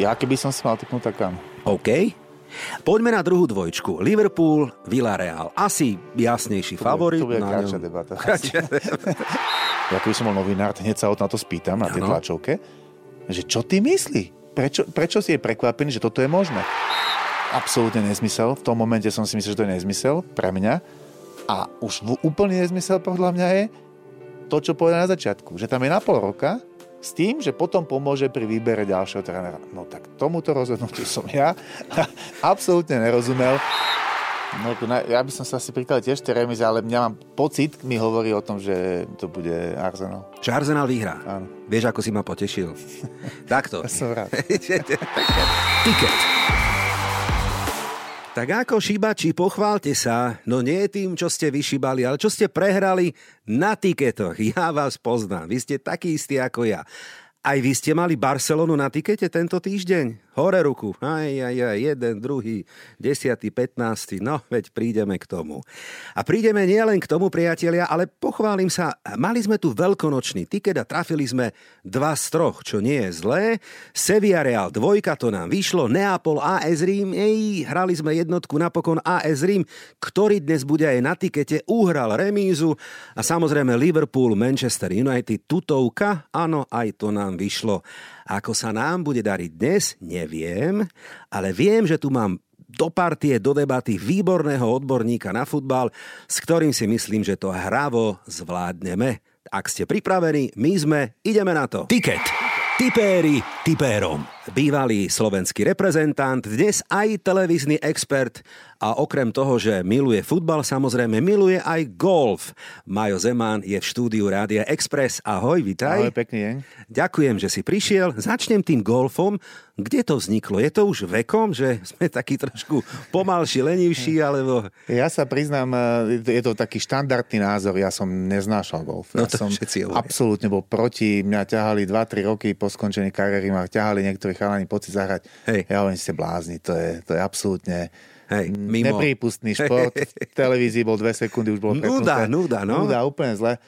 Ja keby som si mal typnúť, tak kam? OK. Poďme na druhú dvojčku. Liverpool, Villarreal. Asi jasnejší favorit. To bude na kratšia debata. ja keby som bol novinár, hneď sa na to spýtam, na tej tlačovke, že čo ty myslí? Prečo, prečo si je prekvapený, že toto je možné? Absolútne nezmysel. V tom momente som si myslel, že to je nezmysel pre mňa. A už úplný nezmysel podľa mňa je to, čo povedal na začiatku. Že tam je na pol roka s tým, že potom pomôže pri výbere ďalšieho trénera. No tak tomuto rozhodnutiu som ja absolútne nerozumel. No, ja by som sa asi prikladal tiež tej remize, ale mňa mám pocit, mi hovorí o tom, že to bude Arsenal. Že Arsenal vyhrá. Áno. Vieš, ako si ma potešil. Takto. Som rád. Tiket. Tak ako šíbači, pochválte sa, no nie tým, čo ste vyšibali, ale čo ste prehrali na tiketoch. Ja vás poznám, vy ste takí istí ako ja. Aj vy ste mali Barcelonu na tikete tento týždeň? Hore ruku. Aj, aj, aj, jeden, druhý, desiatý, petnácty. No, veď prídeme k tomu. A prídeme nielen k tomu, priatelia, ale pochválim sa, mali sme tu veľkonočný tiket a trafili sme dva z troch, čo nie je zlé. Sevilla Real dvojka, to nám vyšlo. Neapol AS Rím, ej, hrali sme jednotku napokon AS Rím, ktorý dnes bude aj na tikete, uhral remízu a samozrejme Liverpool, Manchester United, tutovka, áno, aj to nám vyšlo. Ako sa nám bude dariť dnes, neviem, ale viem, že tu mám do partie, do debaty výborného odborníka na futbal, s ktorým si myslím, že to hravo zvládneme. Ak ste pripravení, my sme, ideme na to. Tiket. Tipéri tipérom. Bývalý slovenský reprezentant, dnes aj televízny expert a okrem toho, že miluje futbal, samozrejme miluje aj golf. Majo Zeman je v štúdiu Rádia Express. Ahoj, vitaj. Ahoj, pekný deň. Ďakujem, že si prišiel. Začnem tým golfom. Kde to vzniklo? Je to už vekom, že sme takí trošku pomalší, lenivší, alebo... Ja sa priznám, e, je to taký štandardný názor, ja som neznášal golf. No ja som všetci absolútne bol proti, mňa ťahali 2-3 roky po skončení kariéry, ma ťahali niektorí chalani pocit zahrať. Hej. Ja hovorím, ste blázni, to je, to je absolútne Hej, mm, mimo. neprípustný šport. V televízii bol dve sekundy, už bolo Nuda, nuda, no. Nuda, úplne zle.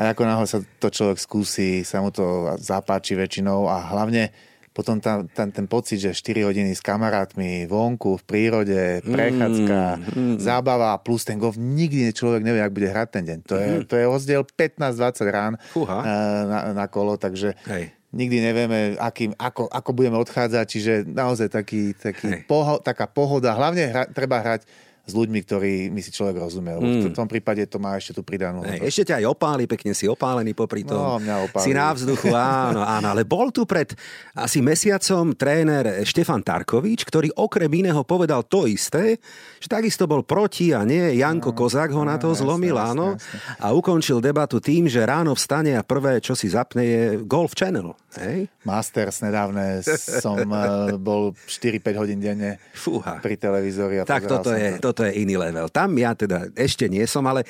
A ako náhle sa to človek skúsi, sa mu to zapáči väčšinou a hlavne potom tam, tam ten pocit, že 4 hodiny s kamarátmi vonku, v prírode, prechádzka, mm, zábava plus ten golf, nikdy človek nevie, ak bude hrať ten deň. To je, to je rozdiel 15-20 rán eh, na, na kolo, takže Hej. Nikdy nevieme, akým, ako, ako budeme odchádzať, čiže naozaj taký, taký poho, taká pohoda. Hlavne hra, treba hrať s ľuďmi, ktorí mi si človek rozumie. Mm. V tom prípade to má ešte tú pridanú. Hej, ešte ťa aj opáli, pekne si opálený popri tom. No, mňa opálili. Si na vzduchu, áno, áno. Ale bol tu pred asi mesiacom tréner Štefan Tarkovič, ktorý okrem iného povedal to isté, že takisto bol proti a nie Janko Kozák ho na to jasné, zlomil, jasné, áno. jasné. A ukončil debatu tým, že ráno vstane a prvé, čo si zapne, je Golf Channel. Hej? Masters nedávne som eh, bol 4-5 hodín denne Fúha. pri televízori a Tak toto je, to. Toto je iný level. Tam ja teda ešte nie som, ale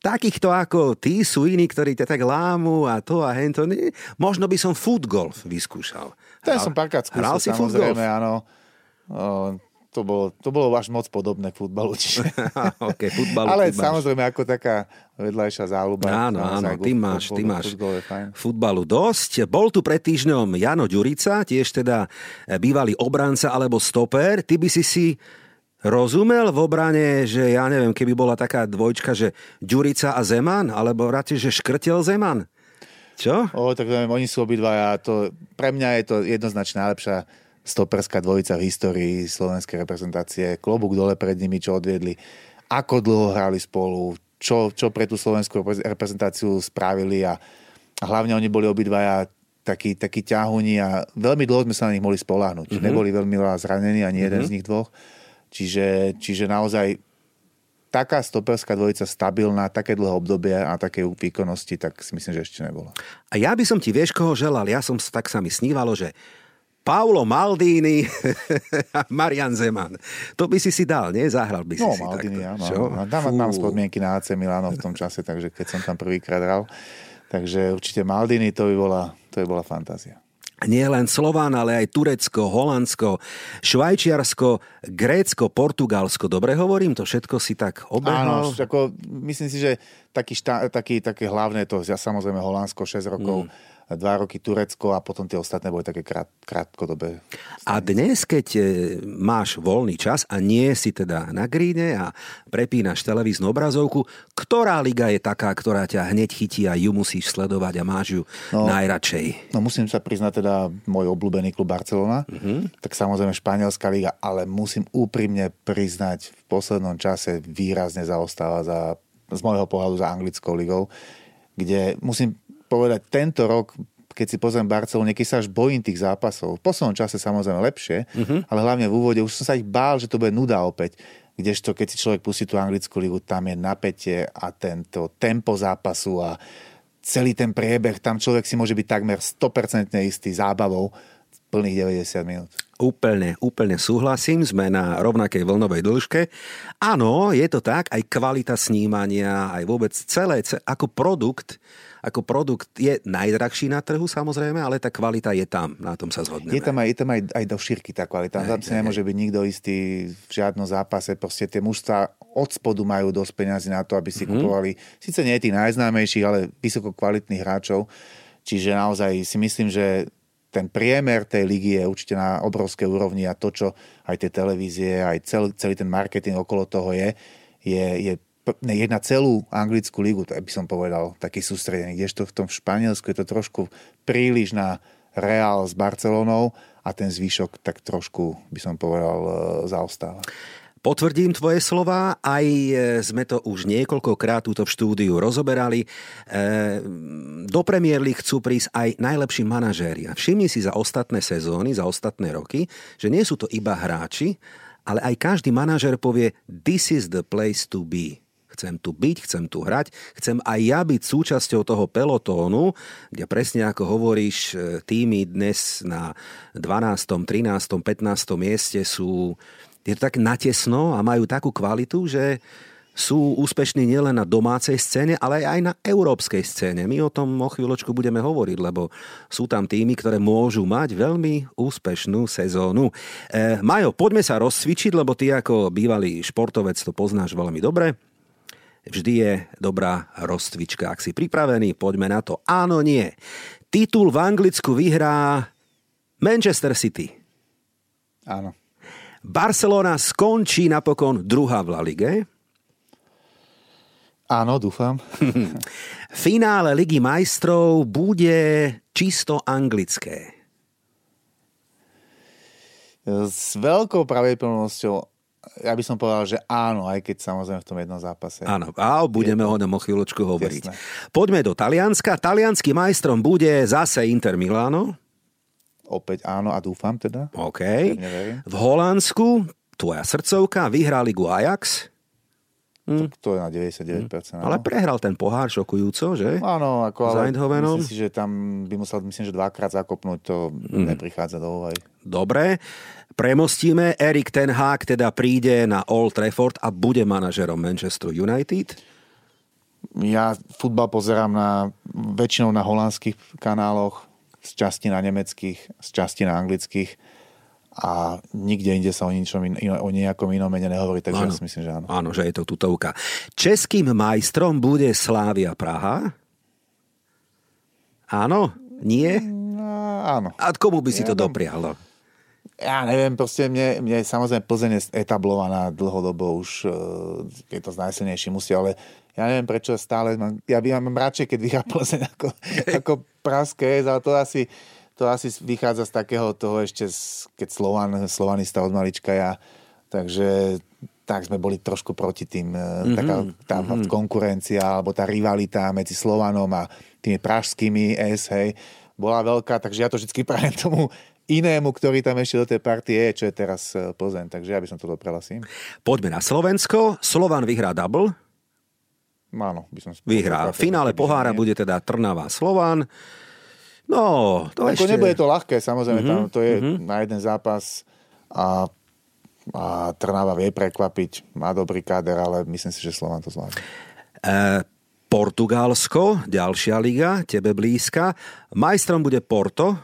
takýchto ako tí sú iní, ktorí ťa tak lámu a to a hento. Možno by som foot golf vyskúšal. Ten Hral- som párkrát skúsil, Hral si foot golf? áno. O, to bolo, to bolo až moc podobné k futbalu. Čiže... OK, futbalu Ale samozrejme ako taká vedľajšia záľuba. Áno, áno, ty máš, ty máš futbol futbalu dosť. Bol tu pred týždňom Jano Ďurica, tiež teda bývalý obranca alebo stoper. Ty by si si rozumel v obrane, že ja neviem, keby bola taká dvojčka, že Ďurica a Zeman, alebo radšej, že Škrtel Zeman. Čo? O, tak neviem, oni sú obidvaja. To, pre mňa je to jednoznačne najlepšia stoperská dvojica v histórii slovenskej reprezentácie. Klobúk dole pred nimi, čo odviedli. Ako dlho hrali spolu, čo, čo pre tú slovenskú repre- reprezentáciu spravili a, a hlavne oni boli obidvaja takí, takí ťahuni a veľmi dlho sme sa na nich mohli spoláhnuť. Mm-hmm. Neboli veľmi veľa zranení, ani jeden z nich dvoch. Čiže, čiže naozaj taká stoperská dvojica stabilná, také dlhé obdobie a také výkonnosti, tak si myslím, že ešte nebolo. A ja by som ti, vieš, koho želal? Ja som, tak sa mi snívalo, že Paulo Maldini a Marian Zeman. To by si si dal, nie? Zahral by si no, si Maldini, takto. áno. Áno. Dám, mám spodmienky na AC Milano v tom čase, takže keď som tam prvýkrát hral. Takže určite Maldini, to by bola, to by bola fantázia. Nie len Slován, ale aj Turecko, Holandsko, Švajčiarsko, Grécko, Portugalsko. Dobre hovorím, to všetko si tak obehol? Áno, ako, myslím si, že taký, šta, taký, také hlavné to, ja samozrejme Holandsko 6 rokov, mm dva roky Turecko a potom tie ostatné boli také krát, krátkodobé. A dnes, keď e, máš voľný čas a nie si teda na gríne a prepínaš televíznu obrazovku, ktorá liga je taká, ktorá ťa hneď chytí a ju musíš sledovať a máš ju no, najradšej? No musím sa priznať teda môj obľúbený klub Barcelona, mm-hmm. tak samozrejme španielská liga, ale musím úprimne priznať, v poslednom čase výrazne zaostáva za, z môjho pohľadu za anglickou ligou, kde musím povedať, tento rok, keď si pozriem Barcelone, keď sa až bojím tých zápasov, v poslednom čase samozrejme lepšie, uh-huh. ale hlavne v úvode už som sa ich bál, že to bude nuda opäť. Kdežto keď si človek pustí tú anglickú ligu, tam je napätie a tento tempo zápasu a celý ten priebeh, tam človek si môže byť takmer 100% istý zábavou plných 90 minút. Úplne, úplne súhlasím, sme na rovnakej vlnovej dĺžke. Áno, je to tak, aj kvalita snímania, aj vôbec celé, ako produkt, ako produkt je najdrahší na trhu samozrejme, ale tá kvalita je tam, na tom sa zhodneme. Je tam aj, je tam aj, aj do šírky tá kvalita. Tam si nemôže byť nikto istý v žiadnom zápase. Proste tie mužstva od spodu majú dosť peňazí na to, aby si mm-hmm. kupovali, síce nie tých najznámejších, ale vysoko kvalitných hráčov. Čiže naozaj si myslím, že ten priemer tej ligy je určite na obrovskej úrovni a to, čo aj tie televízie, aj celý, celý ten marketing okolo toho je, je, je je na celú anglickú ligu, tak by som povedal, taký sústredený. Kdežto v tom Španielsku je to trošku príliš na Real s Barcelonou a ten zvyšok tak trošku, by som povedal, e, zaostáva. Potvrdím tvoje slova, aj e, sme to už niekoľkokrát túto v štúdiu rozoberali. E, do Premier League chcú prísť aj najlepší manažéri. A všimni si za ostatné sezóny, za ostatné roky, že nie sú to iba hráči, ale aj každý manažer povie this is the place to be. Chcem tu byť, chcem tu hrať, chcem aj ja byť súčasťou toho pelotónu, kde presne ako hovoríš, e, týmy dnes na 12., 13., 15. mieste sú je to tak natesno a majú takú kvalitu, že sú úspešní nielen na domácej scéne, ale aj na európskej scéne. My o tom o chvíľočku budeme hovoriť, lebo sú tam týmy, ktoré môžu mať veľmi úspešnú sezónu. E, Majo, poďme sa rozcvičiť, lebo ty ako bývalý športovec to poznáš veľmi dobre. Vždy je dobrá rozcvička. Ak si pripravený, poďme na to. Áno, nie. Titul v Anglicku vyhrá Manchester City. Áno. Barcelona skončí napokon druhá v La Lige. Áno, dúfam. Finále Ligy majstrov bude čisto anglické. S veľkou pravdepodobnosťou ja by som povedal, že áno, aj keď samozrejme v tom jednom zápase. Áno, a budeme o ňom o chvíľočku hovoriť. Jasné. Poďme do Talianska. Talianským majstrom bude zase Inter Milano. Opäť áno a dúfam teda. OK. V Holandsku tvoja srdcovka vyhrá ligu Ajax. Hm. To je na 99%. Hm. Ale prehral ten pohár šokujúco, že? Áno, ako ale myslím si, že tam by musel, myslím, že dvakrát zakopnúť, to hm. neprichádza do úvahy. Dobre. Premostíme. Erik Ten Hag teda príde na Old Trafford a bude manažerom Manchester United. Ja futbal pozerám na, väčšinou na holandských kanáloch z časti na nemeckých, z časti na anglických a nikde inde sa o, ničom in, o nejakom inom mene nehovorí, takže áno, ja si myslím, že áno. Áno, že je to tutovka. Českým majstrom bude Slávia Praha? Áno? Nie? No, áno. A komu by si ja to doprialo? Ja neviem, proste mne, mne samozrejme Plzeň je etablovaná dlhodobo už, e, je to z najsilnejších musí, ale ja neviem prečo stále, mám, ja by mám radšej, keď vyhrá Plzeň ako, ako Praské, ale to asi, to asi vychádza z takého toho ešte, keď Slovan, Slovanista od malička ja, takže tak sme boli trošku proti tým, mm-hmm. taká tá mm-hmm. konkurencia alebo tá rivalita medzi Slovanom a tými pražskými S, hej, bola veľká, takže ja to vždy prajem tomu inému, ktorý tam ešte do tej partie je, čo je teraz e, Plzeň, takže ja by som to doprelasím. Poďme na Slovensko. Slovan vyhrá double. Áno, by som... Vyhrá. V finále pohára bude teda Trnava Slovan. No, to Ako ešte... nebude to ľahké, samozrejme, Mhm, tam to je na jeden zápas a, a Trnava vie prekvapiť, má dobrý káder, ale myslím si, že Slovan to zvládne. E, Portugalsko, ďalšia liga, tebe blízka. Majstrom bude Porto,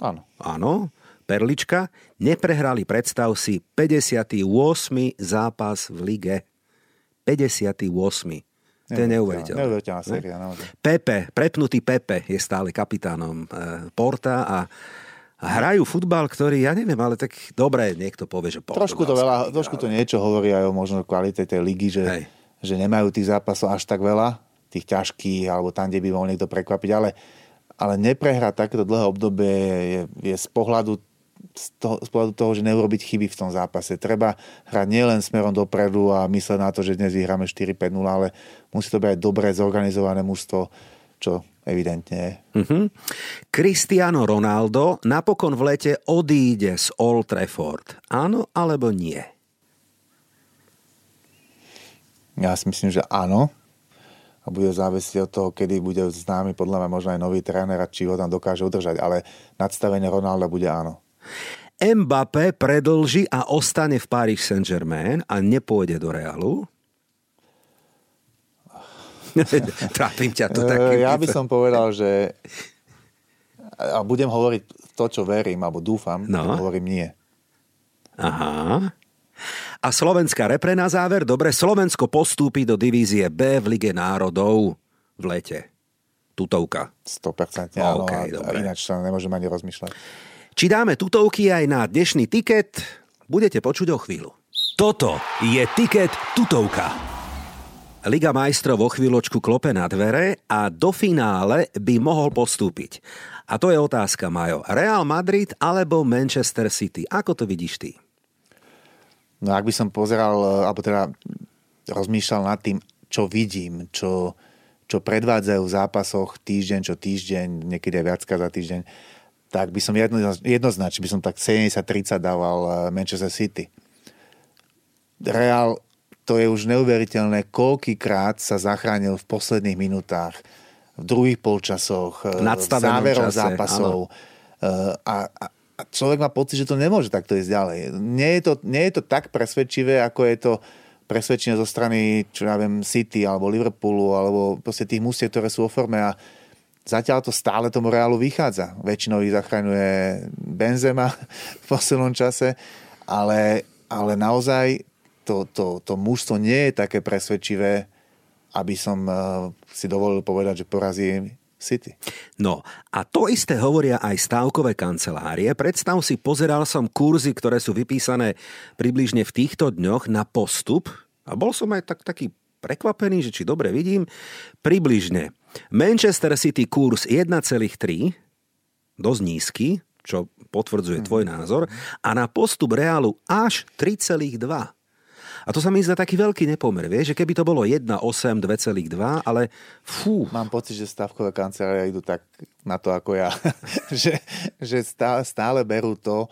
Áno. áno, Perlička. Neprehrali, predstav si, 58. zápas v lige. 58. To je neuveriteľné. Neuveriteľná séria, naozaj. Pepe, prepnutý Pepe je stále kapitánom e, Porta a a hrajú futbal, ktorý, ja neviem, ale tak dobre, niekto povie, že Trošku to, veľa, trošku to niečo hovorí aj o možno kvalite tej ligy, že, Hej. že nemajú tých zápasov až tak veľa, tých ťažkých, alebo tam, kde by mohol niekto prekvapiť, ale, ale neprehrať takéto dlhé obdobie je, je z pohľadu z toho, z pohľadu toho, že neurobiť chyby v tom zápase. Treba hrať nielen smerom dopredu a mysleť na to, že dnes vyhráme 4-5-0, ale musí to byť aj dobre zorganizované mužstvo, čo evidentne je. Mhm. Cristiano Ronaldo napokon v lete odíde z Old Trafford. Áno alebo nie? Ja si myslím, že áno. A bude závisieť od toho, kedy bude známy podľa mňa možno aj nový tréner a či ho tam dokáže udržať. Ale nadstavenie Ronalda bude áno. Mbappé predlží a ostane v Paris Saint-Germain a nepôjde do Realu. Trápim ťa to takým... E, Ja by som povedal, že a budem hovoriť to, čo verím, alebo dúfam, no. hovorím nie. Aha. A slovenská repre na záver. Dobre, Slovensko postúpi do divízie B v Lige národov v lete. Tutovka. 100% áno. OK, a, a dobre. ináč sa nemôžem ani rozmýšľať. Či dáme tutovky aj na dnešný tiket, budete počuť o chvíľu. Toto je tiket tutovka. Liga majstrov vo chvíľočku klope na dvere a do finále by mohol postúpiť. A to je otázka, Majo. Real Madrid alebo Manchester City? Ako to vidíš ty? No ak by som pozeral, alebo teda rozmýšľal nad tým, čo vidím, čo, čo predvádzajú v zápasoch týždeň čo týždeň, niekedy aj viackrát za týždeň, tak by som jedno, jednoznačne, by som tak 70-30 dával eh, Manchester City. Real, to je už neuveriteľné, koľkýkrát sa zachránil v posledných minútach, v druhých polčasoch, eh, V záveroch čase, zápasov. A, a, a človek má pocit, že to nemôže takto ísť ďalej. Nie je to, nie je to tak presvedčivé, ako je to presvedčenie zo strany, čo ja viem, City alebo Liverpoolu, alebo proste tých mústiev, ktoré sú vo forme a zatiaľ to stále tomu Reálu vychádza. Väčšinou ich zachraňuje Benzema v poslednom čase, ale, ale naozaj to, to, to mužstvo nie je také presvedčivé, aby som eh, si dovolil povedať, že porazí City. No a to isté hovoria aj stávkové kancelárie. Predstav si, pozeral som kurzy, ktoré sú vypísané približne v týchto dňoch na postup a bol som aj tak, taký prekvapený, že či dobre vidím, približne Manchester City kurz 1,3, dosť nízky, čo potvrdzuje tvoj názor, a na postup Reálu až 3,2. A to sa mi zdá taký veľký nepomer, vieš, že keby to bolo 1,8, 2,2, ale fú, Mám pocit, že stavkové kancelárie idú tak na to ako ja. že že stále, berú to,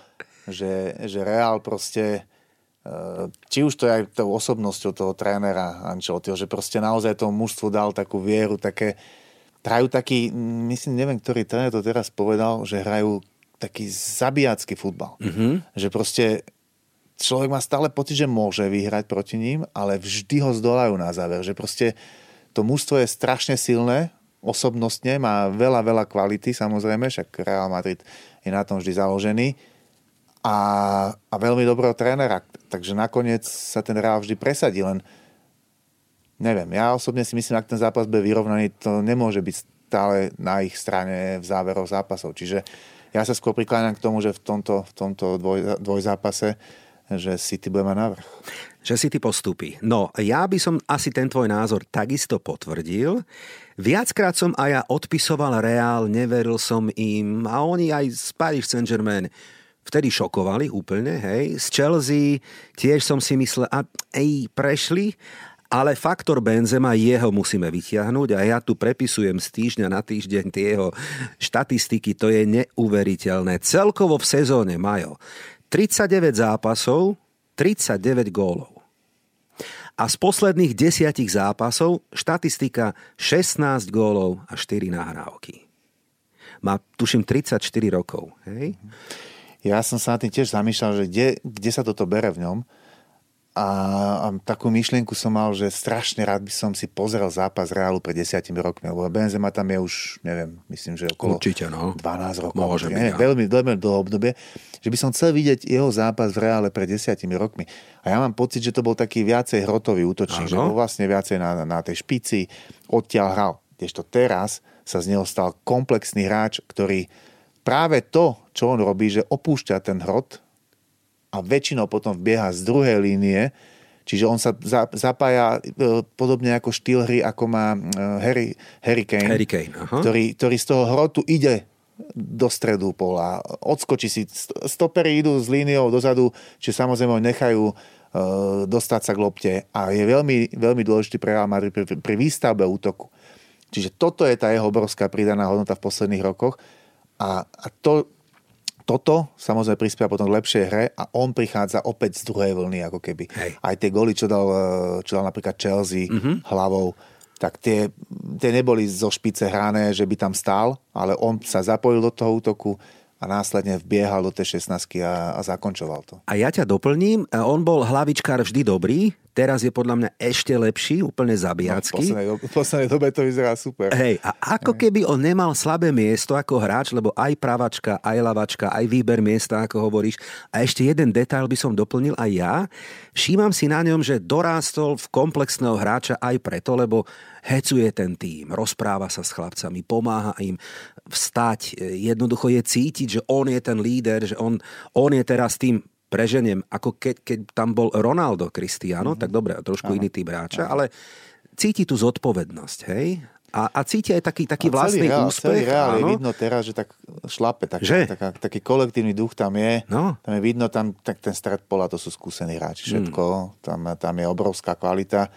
že, že Real proste eh, či už to je aj tou osobnosťou toho trénera Ancelottiho, že proste naozaj tomu mužstvu dal takú vieru, také, hrajú taký, myslím, neviem, ktorý tréner to teraz povedal, že hrajú taký zabijacký futbal. Mm-hmm. Že proste človek má stále pocit, že môže vyhrať proti ním, ale vždy ho zdolajú na záver. Že proste to mužstvo je strašne silné, osobnostne, má veľa, veľa kvality, samozrejme, však Real Madrid je na tom vždy založený a, a veľmi dobrého trénera, takže nakoniec sa ten Real vždy presadí, len neviem, ja osobne si myslím, ak ten zápas bude vyrovnaný, to nemôže byť stále na ich strane v záveroch zápasov. Čiže ja sa skôr prikláňam k tomu, že v tomto, v tomto dvoj, dvojzápase že City bude mať navrh. že si ty postupí. No, ja by som asi ten tvoj názor takisto potvrdil. Viackrát som aj ja odpisoval Reál, neveril som im a oni aj z Paris Saint-Germain vtedy šokovali úplne, hej. Z Chelsea tiež som si myslel, a ej, prešli, ale faktor Benzema jeho musíme vyťahnuť a ja tu prepisujem z týždňa na týždeň tie jeho štatistiky, to je neuveriteľné. Celkovo v sezóne majú 39 zápasov, 39 gólov. A z posledných desiatich zápasov štatistika 16 gólov a 4 nahrávky. Má, tuším, 34 rokov. Hej? Ja som sa na tým tiež zamýšľal, že kde, kde sa toto bere v ňom. A, a takú myšlienku som mal, že strašne rád by som si pozrel zápas Reálu pred desiatimi rokmi, lebo Benzema tam je už, neviem, myslím, že okolo Určite, no. 12 rokov. Môže byť, neviem, ja. veľmi, veľmi dlho obdobie, že by som chcel vidieť jeho zápas v Reále pred desiatimi rokmi. A ja mám pocit, že to bol taký viacej hrotový útočník, že bol vlastne viacej na, na tej špici, odtiaľ hral. Kdežto teraz sa z neho stal komplexný hráč, ktorý práve to, čo on robí, že opúšťa ten hrot a väčšinou potom vbieha z druhej línie, čiže on sa za- zapája e, podobne ako štýl hry, ako má e, Harry, Harry Kane, Harry Kane, aha. ktorý, ktorý z toho hrotu ide do stredu pola, odskočí si, st- stopery idú s líniou dozadu, čiže samozrejme ho nechajú e, dostať sa k lopte a je veľmi, veľmi dôležitý pre Real Madrid pri, pri výstavbe útoku. Čiže toto je tá jeho obrovská pridaná hodnota v posledných rokoch a, a to, toto samozrejme prispieva potom k lepšej hre a on prichádza opäť z druhej vlny, ako keby. Hej. Aj tie goly, čo dal, čo dal napríklad Chelsea mm-hmm. hlavou, tak tie, tie neboli zo špice hrané, že by tam stál, ale on sa zapojil do toho útoku a následne vbiehal do tej 16 a, a zakončoval to. A ja ťa doplním, a on bol hlavičkár vždy dobrý, teraz je podľa mňa ešte lepší, úplne No, v, zabijacký. poslednej, v poslednej dobe to vyzerá super. Hej, a ako keby on nemal slabé miesto ako hráč, lebo aj pravačka, aj lavačka, aj výber miesta, ako hovoríš. A ešte jeden detail by som doplnil aj ja. Všímam si na ňom, že dorástol v komplexného hráča aj preto, lebo hecuje ten tým, rozpráva sa s chlapcami, pomáha im vstať. Jednoducho je cítiť, že on je ten líder, že on, on je teraz tým preženiem, ako keď, keď tam bol Ronaldo Cristiano, mm-hmm. tak dobre, trošku iný typ hráča, ale cíti tú zodpovednosť, hej? A, a cíti aj taký, taký A vlastný reál, úspech. Celý reál je vidno teraz, že tak šlape, tak, Že? taká, taký kolektívny duch tam je. No. Tam je vidno, tam, tak ten stred pola, to sú skúsení hráči, všetko. Hmm. Tam, tam je obrovská kvalita,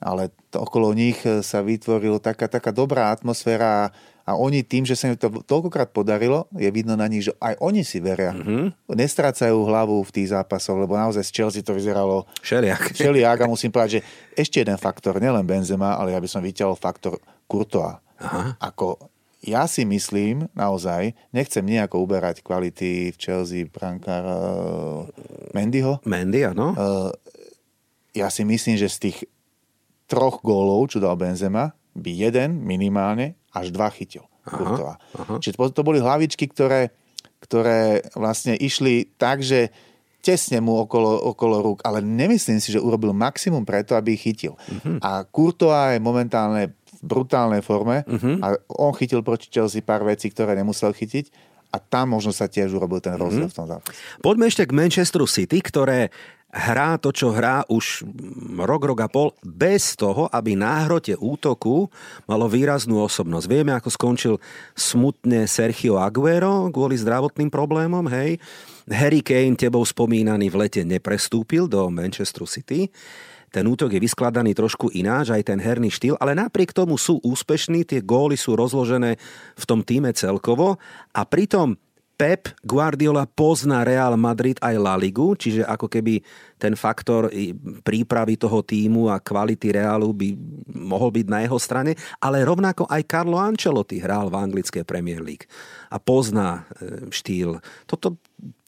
ale okolo nich e, sa vytvorila taká, taká dobrá atmosféra a, oni tým, že sa im to toľkokrát podarilo, je vidno na nich, že aj oni si veria. Mhm. Mm-hmm. Nestrácajú hlavu v tých zápasoch, lebo naozaj z Chelsea to vyzeralo Všeliak. všelijak a musím povedať, že ešte jeden faktor, nielen Benzema, ale ja by som vyťahol faktor. Aha. Ako ja si myslím, naozaj, nechcem nejako uberať kvality v Chelsea brankár uh, Mendyho. Mendy, áno. Uh, ja si myslím, že z tých troch gólov, čo dal Benzema, by jeden minimálne až dva chytil. Aha. Čiže to- boli hlavičky, ktoré, ktoré vlastne išli tak, že tesne mu okolo, okolo rúk, ale nemyslím si, že urobil maximum preto, aby ich chytil. Uh-huh. A Courtois je momentálne v brutálnej forme uh-huh. a on chytil proti Chelsea pár vecí, ktoré nemusel chytiť a tam možno sa tiež urobil ten rozdiel uh-huh. v tom zápase. Poďme ešte k Manchesteru City, ktoré hrá to, čo hrá už rok, rok a pol, bez toho, aby na hrote útoku malo výraznú osobnosť. Vieme, ako skončil smutne Sergio Aguero kvôli zdravotným problémom, hej. Harry Kane, tebou spomínaný v lete, neprestúpil do Manchesteru City. Ten útok je vyskladaný trošku ináč, aj ten herný štýl, ale napriek tomu sú úspešní, tie góly sú rozložené v tom týme celkovo a pritom Pep Guardiola pozná Real Madrid aj La Ligu, čiže ako keby ten faktor prípravy toho týmu a kvality Realu by mohol byť na jeho strane, ale rovnako aj Carlo Ancelotti hral v anglickej Premier League a pozná e, štýl. Toto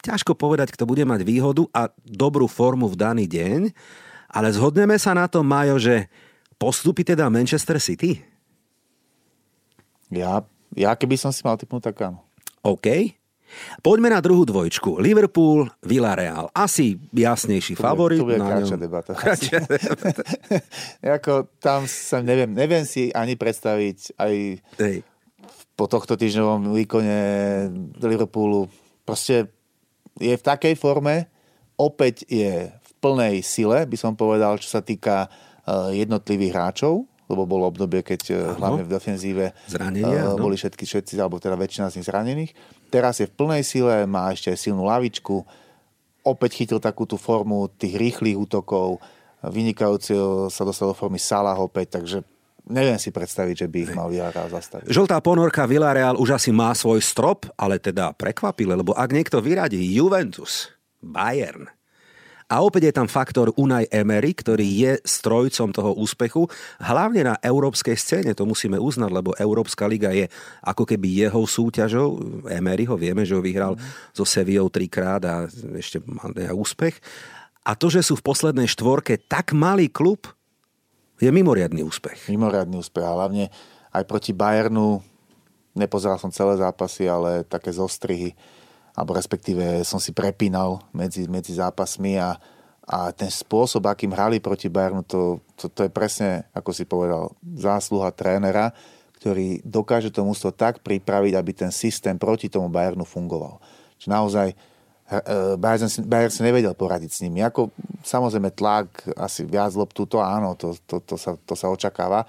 ťažko povedať, kto bude mať výhodu a dobrú formu v daný deň, ale zhodneme sa na tom, Majo, že postupí teda Manchester City? Ja, ja keby som si mal typnúť, tak áno. OK. Poďme na druhú dvojčku. Liverpool, Villarreal. Asi jasnejší Tu favorit. tu bude kratšia debata. Kratšia Ako tam sa neviem, neviem si ani predstaviť aj Hej. po tohto týždňovom výkone Liverpoolu. Proste je v takej forme, opäť je v plnej sile, by som povedal, čo sa týka eh, jednotlivých hráčov, lebo bolo obdobie, keď eh, hlavne v defenzíve Zranenia, áno. boli všetky, všetci, alebo teda väčšina z nich zranených. Teraz je v plnej sile, má ešte aj silnú lavičku, opäť chytil takú tú formu tých rýchlych útokov, vynikajúci sa dostal do formy Salah opäť, takže neviem si predstaviť, že by ich mal Villarreal zastaviť. Žltá ponorka Villarreal už asi má svoj strop, ale teda prekvapile, lebo ak niekto vyradí Juventus, Bayern A opäť je tam faktor Unai Emery, ktorý je strojcom toho úspechu, hlavne na európskej scéne, to musíme uznať, lebo Európska liga je ako keby jeho súťažou. Emery ho vieme, že ho vyhral mm. so Sevillou trikrát a ešte mal úspech. A to, že sú v poslednej štvorke tak malý klub, je mimoriadný úspech. Mimoriadný úspech a hlavne aj proti Bayernu nepozeral som celé zápasy, ale také zostrihy, alebo respektíve som si prepínal medzi, medzi zápasmi a, a ten spôsob, akým hrali proti Bayernu, to, to, to je presne, ako si povedal, zásluha trénera, ktorý dokáže to mústvo tak pripraviť, aby ten systém proti tomu Bayernu fungoval. Čiže naozaj Bayern si, Bayern si nevedel poradiť s nimi. Ako, samozrejme tlak, asi viac loptu, to áno, to, to, to, sa, to sa očakáva,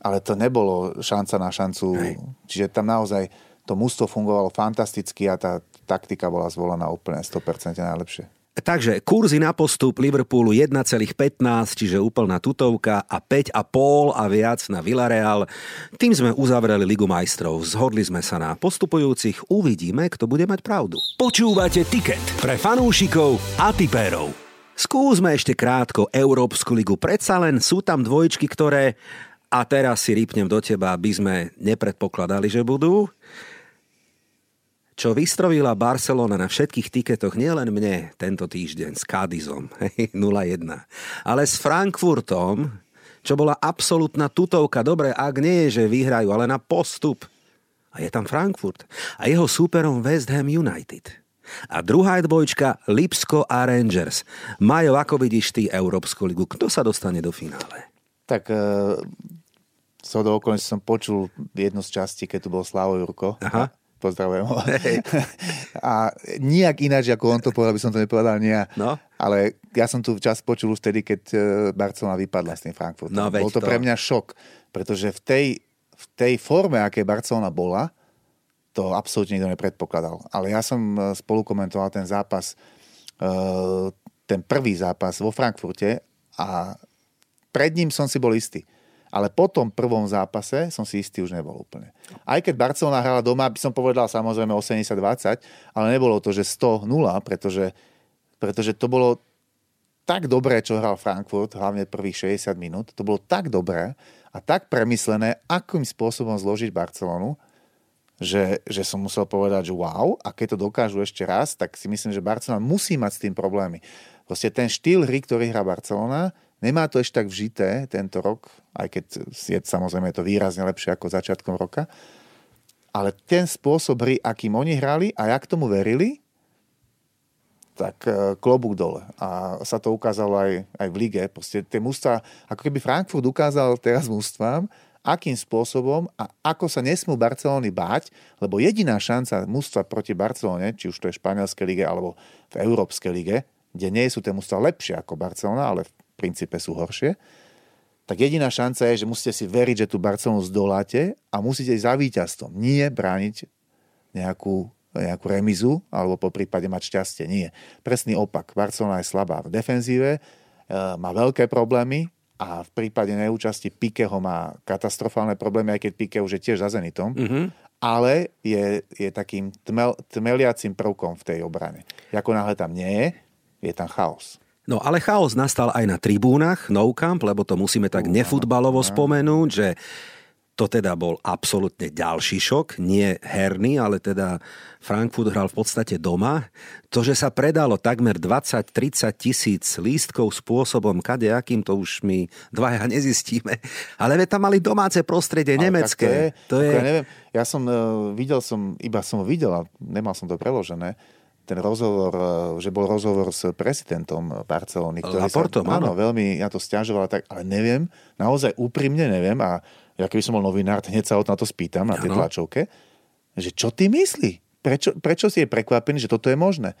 ale to nebolo šanca na šancu. Hej. Čiže tam naozaj to mústvo fungovalo fantasticky a tá taktika bola zvolená úplne 100% najlepšie. Takže kurzy na postup Liverpoolu 1,15, čiže úplná tutovka a 5,5 a viac na Villarreal. Tým sme uzavreli Ligu majstrov. Zhodli sme sa na postupujúcich. Uvidíme, kto bude mať pravdu. Počúvate tiket pre fanúšikov a tipérov. Skúsme ešte krátko Európsku ligu. Predsa len sú tam dvojčky, ktoré a teraz si rýpnem do teba, aby sme nepredpokladali, že budú. Čo vystrovila Barcelona na všetkých tiketoch, nielen mne tento týždeň s Cádizom 0-1, ale s Frankfurtom, čo bola absolútna tutovka. Dobre, ak nie je, že vyhrajú, ale na postup. A je tam Frankfurt. A jeho súperom West Ham United. A druhá dvojčka Lipsko a Rangers. Majo, ako vidíš ty Európsku ligu? Kto sa dostane do finále? Tak uh, so do okolnosti som počul jednu z častí, keď tu bol Slavo Jurko. Aha. Pozdravujem ho. Hey. A nijak ináč, ako on to povedal, by som to nepovedal nie. No. Ale ja som tu čas počul už vtedy, keď e, Barcelona vypadla s tým Frankfurtom. No, Bol to, to pre mňa šok, pretože v tej, v tej forme, aké Barcelona bola, to absolútne nikto nepredpokladal. Ale ja som e, spolu komentoval ten zápas, e, ten prvý zápas vo Frankfurte a pred ním som si bol istý ale po tom prvom zápase som si istý už nebol úplne. Aj keď Barcelona hrala doma, by som povedal samozrejme 80-20, ale nebolo to, že 100-0, pretože, pretože to bolo tak dobré, čo hral Frankfurt, hlavne prvých 60 minút, to bolo tak dobré a tak premyslené, akým spôsobom zložiť Barcelonu, že, že som musel povedať, že wow, a keď to dokážu ešte raz, tak si myslím, že Barcelona musí mať s tým problémy. Proste ten štýl hry, ktorý hrá Barcelona, Nemá to ešte tak vžité tento rok, aj keď je samozrejme to výrazne lepšie ako začiatkom roka. Ale ten spôsob hry, akým oni hrali a jak tomu verili, tak e, klobúk dole. A sa to ukázalo aj, aj v lige. Proste tie mústva, ako keby Frankfurt ukázal teraz mústvám, akým spôsobom a ako sa nesmú Barcelony báť, lebo jediná šanca mústva proti Barcelone, či už to je v španielskej lige alebo v európskej lige, kde nie sú tie mústva lepšie ako Barcelona, ale princípe sú horšie, tak jediná šanca je, že musíte si veriť, že tú Barcelonu zdoláte a musíte ísť za víťazstvom. Nie brániť nejakú, nejakú remizu alebo po prípade mať šťastie. Nie. Presný opak. Barcelona je slabá v defenzíve, e, má veľké problémy a v prípade neúčasti Pikeho má katastrofálne problémy, aj keď Pike už je tiež za Zenitom. Mm-hmm ale je, je takým tmel, tmeliacím prvkom v tej obrane. Ako náhle tam nie je, je tam chaos. No ale chaos nastal aj na tribúnach No Camp, lebo to musíme tak nefutbalovo spomenúť, že to teda bol absolútne ďalší šok, nie herný, ale teda Frankfurt hral v podstate doma. To, že sa predalo takmer 20-30 tisíc lístkov spôsobom kadejakým, to už my dvaja nezistíme. Ale tam mali domáce prostredie, ale nemecké. To je, to je... Ja, neviem, ja som uh, videl som, iba som videl a nemal som to preložené, ten rozhovor, e, že bol rozhovor s prezidentom Barcelony, ktorý Laportom, sa, áno, veľmi ja to stiažoval, tak, ale neviem, naozaj úprimne neviem a ja keby som bol novinár, hneď sa na to spýtam na tej ano. tlačovke, že čo ty myslí? Prečo, prečo si je prekvapený, že toto je možné?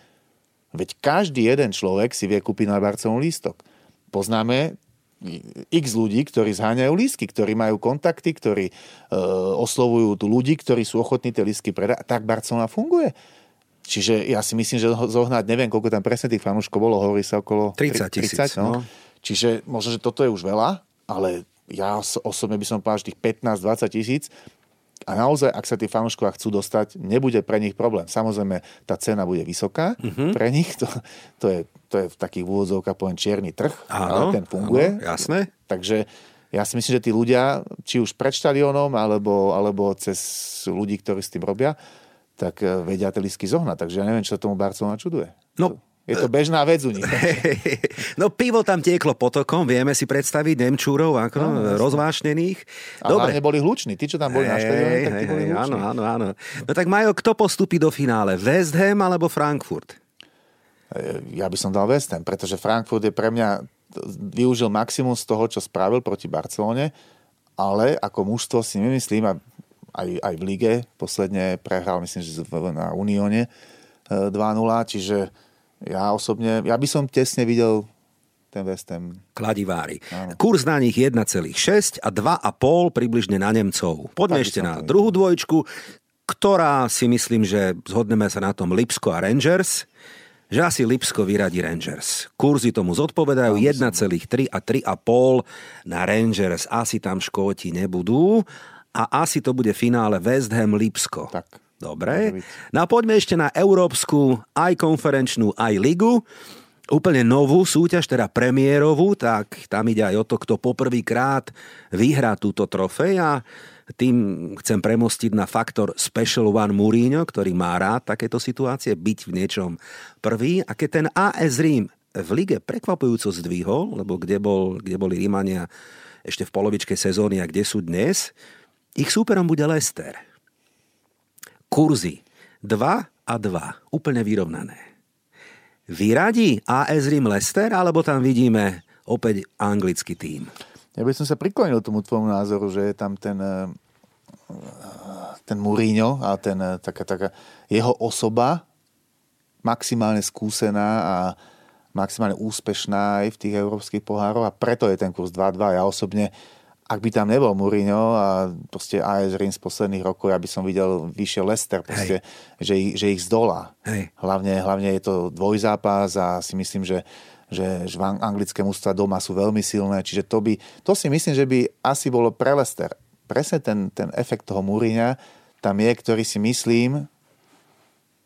Veď každý jeden človek si vie kúpiť na Barcelonu lístok. Poznáme x ľudí, ktorí zháňajú lístky, ktorí majú kontakty, ktorí e, oslovujú tu ľudí, ktorí sú ochotní tie lístky predať. A tak Barcelona funguje. Čiže ja si myslím, že zohnať, neviem, koľko tam presne tých fanúškov bolo, hovorí sa okolo 30 tisíc. 30, no. no. Čiže možno, že toto je už veľa, ale ja osobne by som povedal, že tých 15-20 tisíc, a naozaj, ak sa tí fanúškovia chcú dostať, nebude pre nich problém. Samozrejme, tá cena bude vysoká uh-huh. pre nich, to, to, je, to je v takých úvodzovkách poviem čierny trh, áno, ale ten funguje. Áno, jasné. Takže ja si myslím, že tí ľudia, či už pred štadiónom, alebo, alebo cez ľudí, ktorí s tým robia, tak eh, vedia tie lístky zohnať. Takže ja neviem, čo tomu Barcelona čuduje. No, je to bežná vec u nich. No pivo tam tieklo potokom, vieme si predstaviť Nemčúrov ako no, rozvášnených. A Dobre. boli hluční, tí, čo tam boli hey, na štadióne, tak tí boli hluční. Áno, áno, áno. No tak Majo, kto postupí do finále? West Ham alebo Frankfurt? Eh, ja by som dal West Ham, pretože Frankfurt je pre mňa využil maximum z toho, čo spravil proti Barcelone, ale ako mužstvo si nemyslím, aj, aj v lige posledne prehral, myslím, že na Unióne 2-0, eh, čiže ja osobne, ja by som tesne videl ten West Ham. Kladivári. Áno. Kurs na nich 1,6 a 2,5 približne na Nemcov. Poďme tak ešte na druhú dvojčku, ktorá si myslím, že zhodneme sa na tom Lipsko a Rangers že asi Lipsko vyradí Rangers. Kurzy tomu zodpovedajú 1,3 a 3,5 na Rangers. Asi tam Škóti nebudú a asi to bude finále West Ham Lipsko. Tak. Dobre. No a poďme ešte na európsku, aj konferenčnú, aj ligu. Úplne novú súťaž, teda premiérovú, tak tam ide aj o to, kto poprvýkrát vyhrá túto trofej a tým chcem premostiť na faktor Special One Mourinho, ktorý má rád takéto situácie, byť v niečom prvý. A keď ten AS Rím v lige prekvapujúco zdvihol, lebo kde, bol, kde boli Rímania ešte v polovičke sezóny a kde sú dnes, ich súperom bude Leicester. Kurzy 2 a 2, úplne vyrovnané. Vyradí AS Rím Leicester, alebo tam vidíme opäť anglický tým? Ja by som sa priklonil tomu tvojmu názoru, že je tam ten, ten Mourinho a ten, taká, taká jeho osoba maximálne skúsená a maximálne úspešná aj v tých európskych pohároch a preto je ten kurz 2-2. Ja osobne, ak by tam nebol Mourinho a proste AS Rins z posledných rokov, ja by som videl vyššie Leicester, proste, že, ich, že ich zdolá. Hlavne, hlavne je to dvojzápas a si myslím, že že, že anglické mústva doma sú veľmi silné, čiže to by, to si myslím, že by asi bolo pre Leicester. Presne ten, ten efekt toho Múriňa tam je, ktorý si myslím,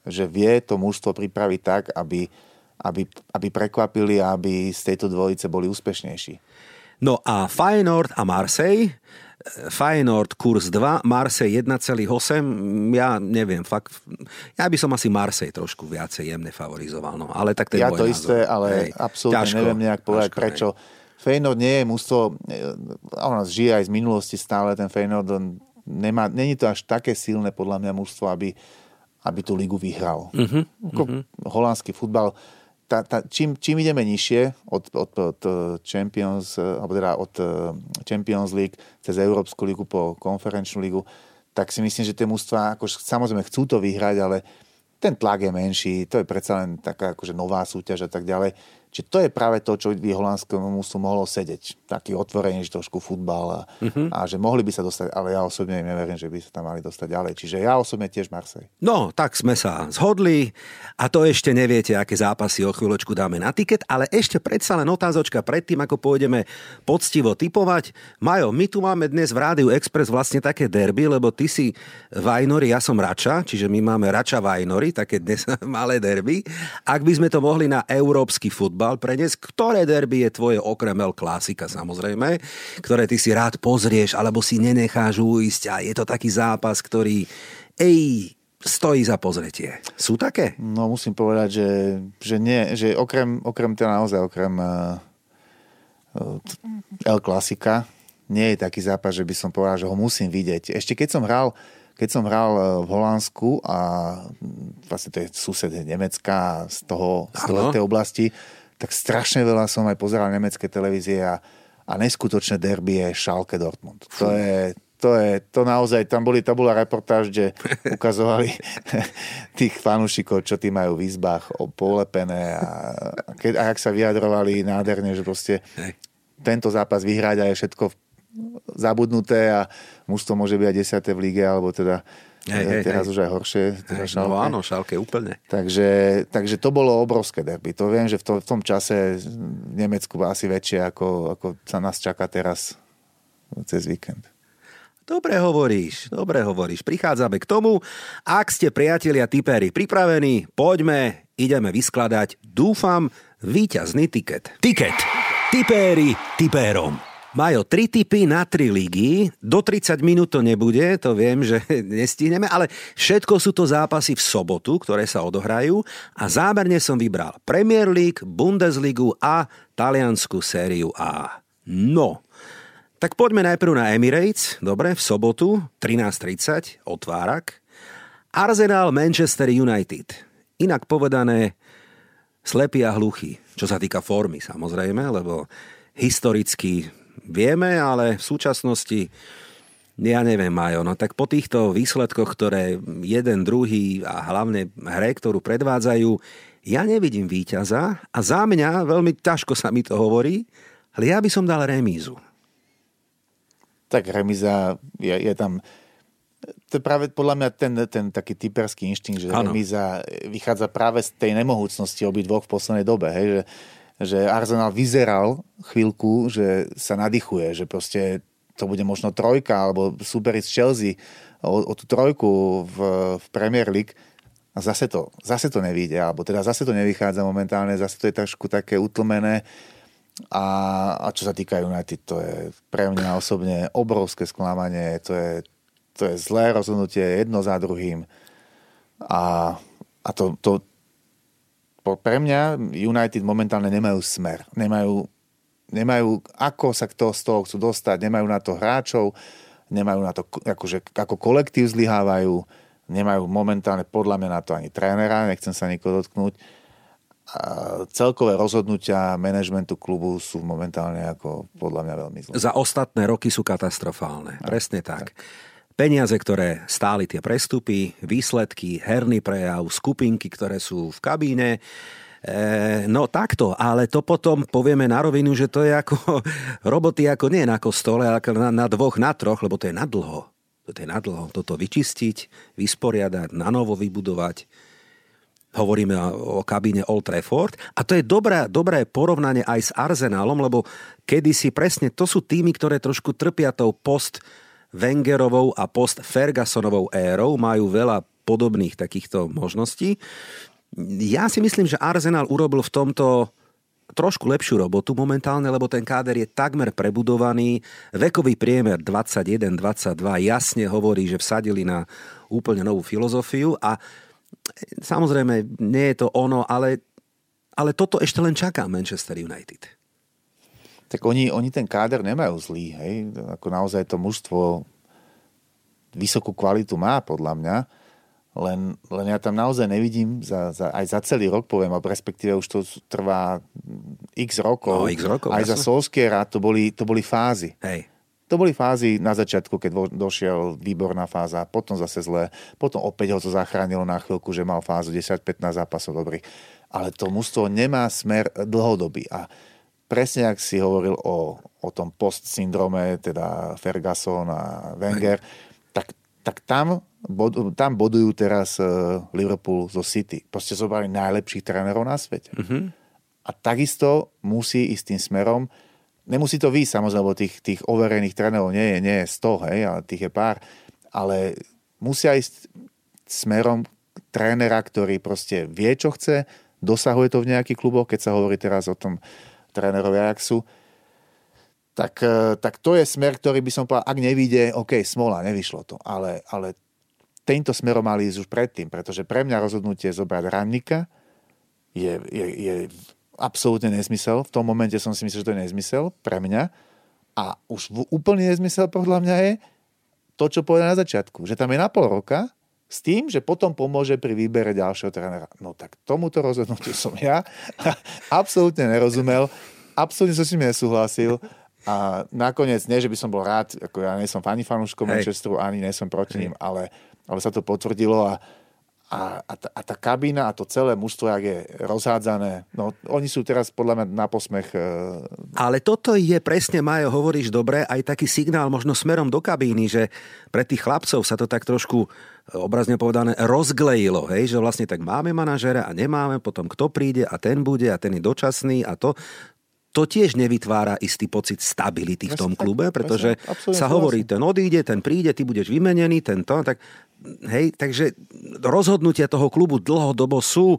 že vie to mužstvo pripraviť tak, aby, aby, aby prekvapili a aby z tejto dvojice boli úspešnejší. No a Feyenoord a Marseille Feyenoord kurz 2, Marseille 1,8, ja neviem, fakt, ja by som asi Marseille trošku viacej jemne favorizoval, no, ale tak ten Ja to názor. isté, ale Hej, absolútne ťažko, neviem nejak povedať, ťažko, prečo. Hej. Feyenoord nie je mústvo, ono žije aj z minulosti stále, ten Feyenoord nemá, není to až také silné podľa mňa mústvo, aby, aby tú ligu vyhral. Uh-huh, uh-huh. Holandský futbal, tá, tá, čím, čím ideme nižšie od, od, od Champions, alebo teda od eh, Champions League cez Európsku ligu po konferenčnú ligu, tak si myslím, že tie mústva, ako, samozrejme chcú to vyhrať, ale ten tlak je menší, to je predsa len taká akože nová súťaž a tak ďalej. Čiže to je práve to, čo by holandskému musu mohlo sedieť. Taký otvorenejší trošku futbal a, uh-huh. a že mohli by sa dostať, ale ja osobne neverím, že by sa tam mali dostať ďalej. Čiže ja osobne tiež Marsej. No, tak sme sa zhodli a to ešte neviete, aké zápasy o chvíľočku dáme na tiket, ale ešte predsa len otázočka predtým, ako pôjdeme poctivo typovať. Majo, my tu máme dnes v Rádiu Express vlastne také derby, lebo ty si Vajnori, ja som Rača, čiže my máme Rača Vajnori, také dnes malé derby. Ak by sme to mohli na európsky futbal, futbal preniesť. Ktoré derby je tvoje okrem El Klasika samozrejme, ktoré ty si rád pozrieš alebo si nenecháš uísť a je to taký zápas, ktorý ej, stojí za pozretie. Sú také? No musím povedať, že, že nie, že okrem, okrem teda naozaj okrem uh, El Klasika nie je taký zápas, že by som povedal, že ho musím vidieť. Ešte keď som hral keď som hral e, v Holandsku a vlastne to je sused Nemecka z, toho, z tej oblasti, tak strašne veľa som aj pozeral nemecké televízie a, a neskutočné derby je Schalke Dortmund. To je, to je, to naozaj, tam boli, to bola reportáž, kde ukazovali tých fanúšikov, čo tí majú v izbách polepené a, keď, a ak sa vyjadrovali nádherne, že proste tento zápas vyhrať a je všetko zabudnuté a mužstvo môže byť aj 10. v lige, alebo teda Hej, hej, teraz hej. už aj horšie. Teda hej, no áno, šálke úplne. Takže, takže to bolo obrovské derby. To viem, že v, to, v tom čase v Nemecku asi väčšie, ako, ako sa nás čaká teraz cez víkend. Dobre hovoríš, dobre hovoríš. Prichádzame k tomu. Ak ste priatelia typéri pripravení, poďme, ideme vyskladať, dúfam, víťazný tiket. Tiket. Tipéri tipérom. Majú tri typy na tri ligy. Do 30 minút to nebude, to viem, že nestihneme, ale všetko sú to zápasy v sobotu, ktoré sa odohrajú a zámerne som vybral Premier League, Bundesligu a taliansku sériu A. No, tak poďme najprv na Emirates, dobre, v sobotu 13.30, otvárak. Arsenal Manchester United. Inak povedané, slepý a hluchý, čo sa týka formy samozrejme, lebo historicky vieme, ale v súčasnosti ja neviem, Majo, no tak po týchto výsledkoch, ktoré jeden, druhý a hlavne hre, ktorú predvádzajú, ja nevidím víťaza a za mňa veľmi ťažko sa mi to hovorí, ale ja by som dal remízu. Tak remíza je, je tam to je práve podľa mňa ten, ten taký typerský inštinkt, že ano. remíza vychádza práve z tej nemohúcnosti obidvoch v poslednej dobe. Hej, že že Arsenal vyzeral chvíľku, že sa nadýchuje, že proste to bude možno trojka alebo superiť z Chelsea o, o tú trojku v, v Premier League. A zase to, zase to nevíde, alebo teda zase to nevychádza momentálne, zase to je trošku také utlmené. A, a čo sa týka United, to je pre mňa osobne obrovské sklamanie, to je, to je zlé rozhodnutie jedno za druhým. A, a to, to, pre mňa United momentálne nemajú smer. Nemajú, nemajú ako sa kto z toho chcú dostať, nemajú na to hráčov, nemajú na to, akože, ako kolektív zlyhávajú, nemajú momentálne podľa mňa na to ani trénera, nechcem sa nikoho dotknúť. A celkové rozhodnutia manažmentu klubu sú momentálne ako podľa mňa veľmi zlé. Za ostatné roky sú katastrofálne. No, Presne tak. tak. Peniaze, ktoré stáli tie prestupy, výsledky, herný prejav, skupinky, ktoré sú v kabíne. E, no takto, ale to potom povieme na rovinu, že to je ako roboty ako nie na kostole, ale na, na dvoch, na troch, lebo to je na dlho. To je na. Toto vyčistiť, vysporiadať, na novo vybudovať. Hovoríme o kabíne Old Trafford. A to je dobré, dobré porovnanie aj s Arsenálom, lebo kedysi presne to sú týmy, ktoré trošku trpia tou post Wengerovou a post Fergusonovou érou majú veľa podobných takýchto možností. Ja si myslím, že Arsenal urobil v tomto trošku lepšiu robotu momentálne, lebo ten káder je takmer prebudovaný. Vekový priemer 21-22 jasne hovorí, že vsadili na úplne novú filozofiu a samozrejme nie je to ono, ale, ale toto ešte len čaká Manchester United tak oni, oni ten káder nemajú zlý, hej. Ako naozaj to mužstvo vysokú kvalitu má, podľa mňa. Len, len ja tam naozaj nevidím za, za, aj za celý rok, poviem, a respektíve už to trvá x rokov. No, x rokov aj jasne. za Solskiera to boli, to boli fázy. Hej. To boli fázy na začiatku, keď došiel výborná fáza, potom zase zle, potom opäť ho to zachránilo na chvíľku, že mal fázu 10-15 zápasov dobrých. Ale to mužstvo nemá smer dlhodobý. A presne ak si hovoril o, o tom post-syndrome, teda Ferguson a Wenger, tak, tak tam, bod, tam bodujú teraz uh, Liverpool zo City. Proste zobrali najlepších trénerov na svete. Uh-huh. A takisto musí ísť tým smerom, nemusí to výjsť samozrejme, lebo tých, tých overených trénerov nie je, nie je 100, hej, ale tých je pár, ale musia ísť smerom trénera, ktorý proste vie, čo chce, dosahuje to v nejakých kluboch, keď sa hovorí teraz o tom trénerovi Ajaxu, tak, e, tak to je smer, ktorý by som povedal, ak nevíde, OK, smola, nevyšlo to, ale, ale týmto smerom mali ísť už predtým, pretože pre mňa rozhodnutie zobrať ranníka je, je, je absolútne nezmysel. V tom momente som si myslel, že to je nezmysel pre mňa. A už úplný nezmysel podľa mňa je to, čo povedal na začiatku, že tam je na pol roka s tým, že potom pomôže pri výbere ďalšieho trénera. No tak tomuto rozhodnutiu som ja. Absolútne nerozumel, absolútne som s tým nesúhlasil. A nakoniec, nie, že by som bol rád, ako ja nie som fani fanúškom Manchesteru, ani nie som proti ním, ale, ale sa to potvrdilo a a, a, tá, a tá kabína a to celé mužstvo, ak je rozhádzané, no oni sú teraz podľa mňa na posmech. E... Ale toto je presne, Majo, hovoríš dobre, aj taký signál možno smerom do kabíny, že pre tých chlapcov sa to tak trošku e, obrazne povedané rozglejilo, hej, že vlastne tak máme manažera a nemáme, potom kto príde a ten bude a ten je dočasný a to to tiež nevytvára istý pocit stability v tom klube, pretože sa hovorí, ten odíde, ten príde, ty budeš vymenený, tento, tak hej, takže rozhodnutia toho klubu dlhodobo sú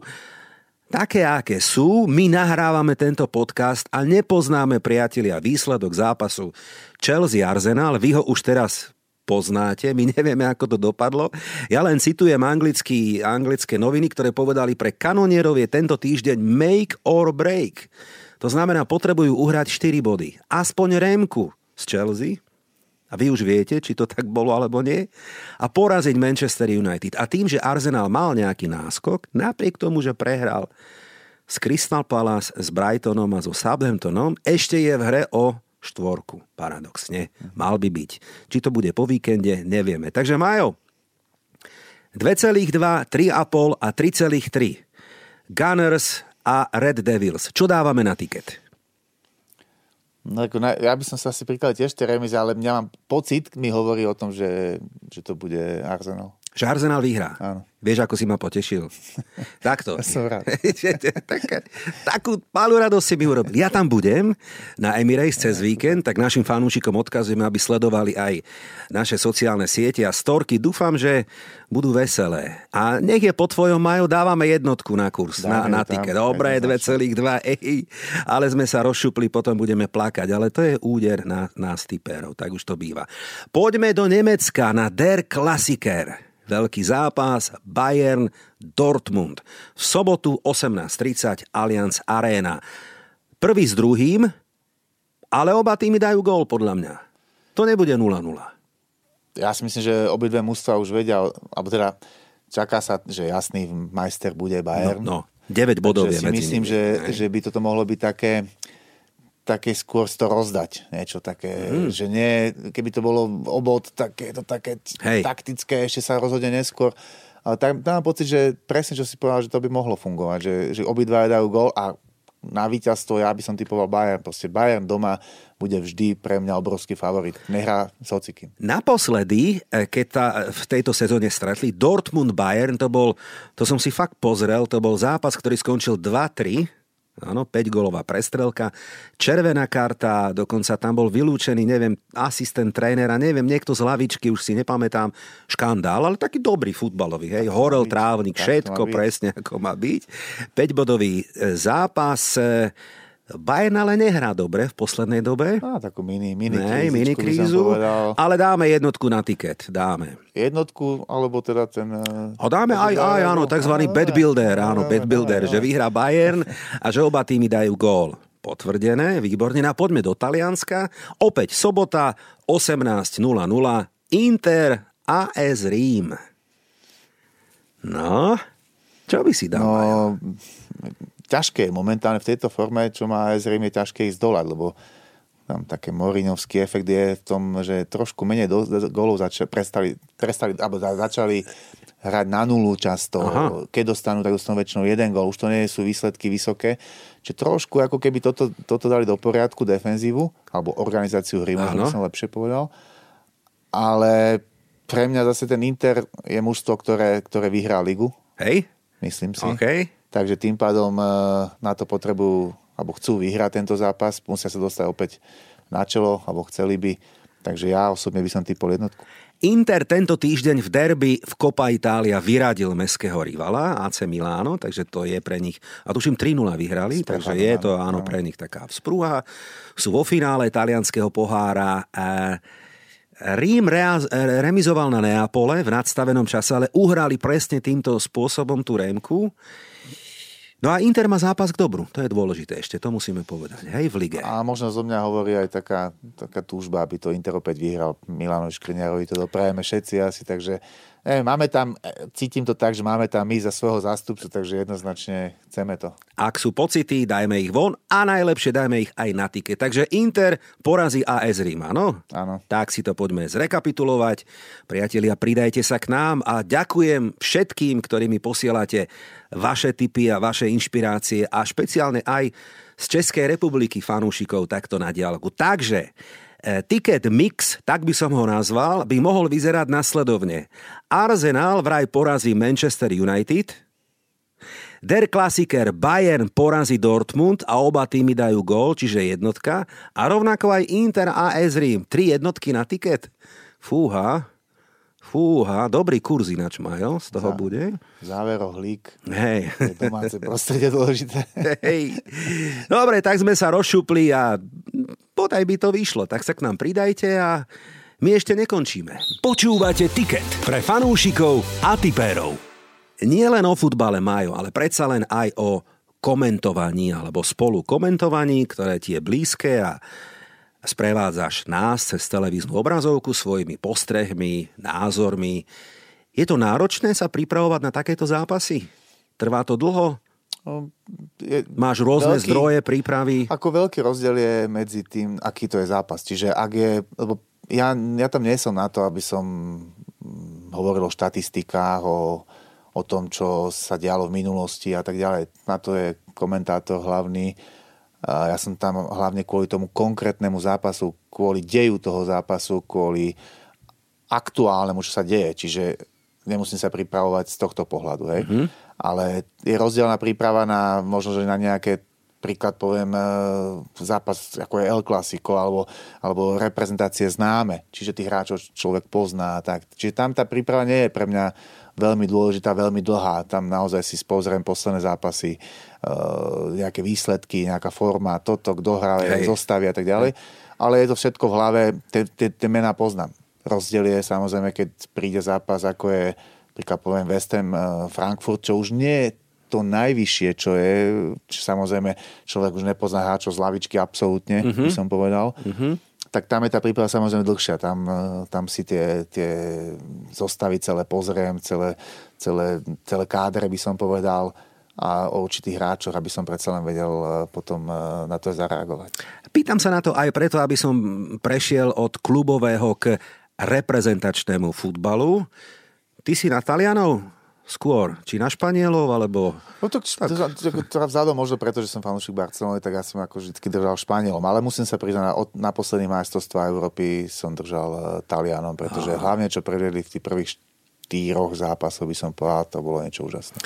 také, aké sú. My nahrávame tento podcast a nepoznáme, priatelia, výsledok zápasu Chelsea-Arsenal. Vy ho už teraz poznáte, my nevieme, ako to dopadlo. Ja len citujem anglický, anglické noviny, ktoré povedali, pre kanonierov je tento týždeň make or break. To znamená, potrebujú uhrať 4 body. Aspoň Rémku z Chelsea, a vy už viete, či to tak bolo alebo nie, a poraziť Manchester United. A tým, že Arsenal mal nejaký náskok, napriek tomu, že prehral s Crystal Palace, s Brightonom a so Southamptonom, ešte je v hre o štvorku. Paradoxne. Mal by byť. Či to bude po víkende, nevieme. Takže Majo, 2,2, 3,5 a 3,3. Gunners a Red Devils. Čo dávame na tiket? No, ja by som sa asi prikladal tiež tie remize, ale mňa mám pocit, mi hovorí o tom, že, že to bude Arsenal. Že Arsenal vyhrá. Áno. Vieš, ako si ma potešil? Takto. Ja som rád. Taká, takú malú radosť si mi urobil. Ja tam budem na Emirates cez víkend, tak našim fanúšikom odkazujeme, aby sledovali aj naše sociálne siete a storky. Dúfam, že budú veselé. A nech je po tvojom maju, dávame jednotku na kurz, na, Dáme na ju tam, tiket. Dobre, 2,2, ej, ale sme sa rozšupli, potom budeme plakať. Ale to je úder na nás typérov, tak už to býva. Poďme do Nemecka na Der Klassiker. Veľký zápas Bayern Dortmund. V sobotu 18.30 Allianz Arena. Prvý s druhým, ale oba týmy dajú gól podľa mňa. To nebude 0-0. Ja si myslím, že obidve mužstva už vedia, alebo teda čaká sa, že jasný majster bude Bayern. No, 9 bodov je Takže si medzi myslím, že, že by toto mohlo byť také také skôr to rozdať. Niečo také, mm. že nie, keby to bolo obod, také to také Hej. taktické, ešte sa rozhodne neskôr. Ale tak mám pocit, že presne, čo si povedal, že to by mohlo fungovať, že, že obidva dajú gol a na víťazstvo ja by som typoval Bayern. Proste Bayern doma bude vždy pre mňa obrovský favorit. Nehrá s hocikým. Naposledy, eh, keď tá, v tejto sezóne stretli Dortmund-Bayern, to bol, to som si fakt pozrel, to bol zápas, ktorý skončil 2-3, Áno, 5 golová prestrelka, červená karta, dokonca tam bol vylúčený, neviem, asistent trénera, neviem, niekto z lavičky, už si nepamätám, škandál, ale taký dobrý futbalový, hej, horel byť, trávnik, tak všetko presne ako má byť. 5-bodový e, zápas, e, Bayern ale nehrá dobre v poslednej dobe. Á, takú mini, mini krízičku mini krízu, ale dáme jednotku na tiket, dáme. Jednotku, alebo teda ten... A dáme aj, aj áno, takzvaný bad builder, áno, bad builder, že vyhrá Bayern a že oba týmy dajú gól. Potvrdené, výborne. No a poďme do Talianska. Opäť sobota 18.00 Inter AS Rím. No, čo by si dal? No? Ťažké momentálne v tejto forme, čo má Rím, je ťažké ísť dolať, lebo tam také Morinovský efekt je v tom, že trošku menej do, do, golov začali, prestali, prestali, alebo za- začali hrať na nulu často. Aha. Keď dostanú, tak dostanú väčšinou jeden gol. Už to nie sú výsledky vysoké. Čiže trošku ako keby toto, toto dali do poriadku, defenzívu, alebo organizáciu hry, možno som lepšie povedal. Ale pre mňa zase ten Inter je mužstvo, ktoré, ktoré vyhrá ligu, Hej? myslím si. OK. Takže tým pádom e, na to potrebujú, alebo chcú vyhrať tento zápas, musia sa dostať opäť na čelo, alebo chceli by. Takže ja osobne by som typol jednotku. Inter tento týždeň v derby v Copa Italia vyradil meského rivala AC Milano, takže to je pre nich, a tuším 3-0 vyhrali, S takže je to áno, pre nich taká vzprúha. Sú vo finále talianského pohára. E, Rím rea- remizoval na Neapole v nadstavenom čase, ale uhrali presne týmto spôsobom tú rémku. No a Inter má zápas k dobru, to je dôležité ešte, to musíme povedať, hej, v lige. A možno zo mňa hovorí aj taká, taká túžba, aby to Inter opäť vyhral. Milanovi Škriňarovi to doprajeme všetci asi, takže neviem, máme tam, e, cítim to tak, že máme tam my za svojho zástupcu, takže jednoznačne chceme to. Ak sú pocity, dajme ich von a najlepšie dajme ich aj na tike. Takže Inter porazí AS Rím, áno? Áno. Tak si to poďme zrekapitulovať. Priatelia, pridajte sa k nám a ďakujem všetkým, ktorí mi posielate vaše tipy a vaše inšpirácie a špeciálne aj z Českej republiky fanúšikov takto na dialogu. Takže e, Ticket Mix, tak by som ho nazval, by mohol vyzerať nasledovne. Arsenal vraj porazí Manchester United, Der Klassiker Bayern porazí Dortmund a oba týmy dajú gól, čiže jednotka. A rovnako aj Inter a AS Rím. Tri jednotky na tiket. Fúha. Fúha, dobrý kurz ináč majú, z toho Za, bude. Záverohlík. Hej. Je domáce prostredie dôležité. Hej. Dobre, tak sme sa rozšupli a podaj by to vyšlo. Tak sa k nám pridajte a my ešte nekončíme. Počúvate Tiket pre fanúšikov a tipérov. Nie len o futbale majú, ale predsa len aj o komentovaní alebo spolu komentovaní, ktoré ti je blízke a sprevádzaš nás cez televíznu obrazovku svojimi postrehmi, názormi. Je to náročné sa pripravovať na takéto zápasy? Trvá to dlho? No, je Máš rôzne veľký, zdroje, prípravy? Ako veľký rozdiel je medzi tým, aký to je zápas. Čiže ak je, lebo ja, ja tam nie som na to, aby som hovoril o štatistikách, o, o tom, čo sa dialo v minulosti a tak ďalej. Na to je komentátor hlavný ja som tam hlavne kvôli tomu konkrétnemu zápasu, kvôli deju toho zápasu, kvôli aktuálnemu, čo sa deje. Čiže nemusím sa pripravovať z tohto pohľadu. Hej? Mm-hmm. Ale je rozdielna príprava na možno, že na nejaké príklad poviem e, zápas ako je El Clasico alebo, alebo reprezentácie známe, čiže tých hráčov človek pozná. Tak. Čiže tam tá príprava nie je pre mňa veľmi dôležitá, veľmi dlhá. Tam naozaj si spozriem posledné zápasy, uh, nejaké výsledky, nejaká forma, toto, kto hrá, zostavy a tak ďalej. Ale je to všetko v hlave, tie mená poznám. Rozdiel je samozrejme, keď príde zápas, ako je príklad poviem West Ham uh, Frankfurt, čo už nie je to najvyššie, čo je, čo samozrejme človek už nepozná hráčov z lavičky absolútne, uh-huh. by som povedal. Uh-huh tak tam je tá príprava samozrejme dlhšia. Tam, e, tam si tie, tie zostavy celé pozriem, celé, celé, celé kádre by som povedal a o určitých hráčoch, aby som predsa len vedel e, potom na to zareagovať. Pýtam sa na to aj preto, aby som prešiel od klubového k reprezentačnému futbalu. Ty si na Talianov? skôr? Či na Španielov, alebo... No to, tak... to, vzhľadom možno preto, že som fanúšik Barcelony, tak ja som ako vždy držal Španielom. Ale musím sa priznať, na, na posledných majstrovstvách Európy som držal uh, Talianom, pretože Aha. hlavne, čo prevedli v tých prvých štyroch zápasov, by som povedal, to bolo niečo úžasné.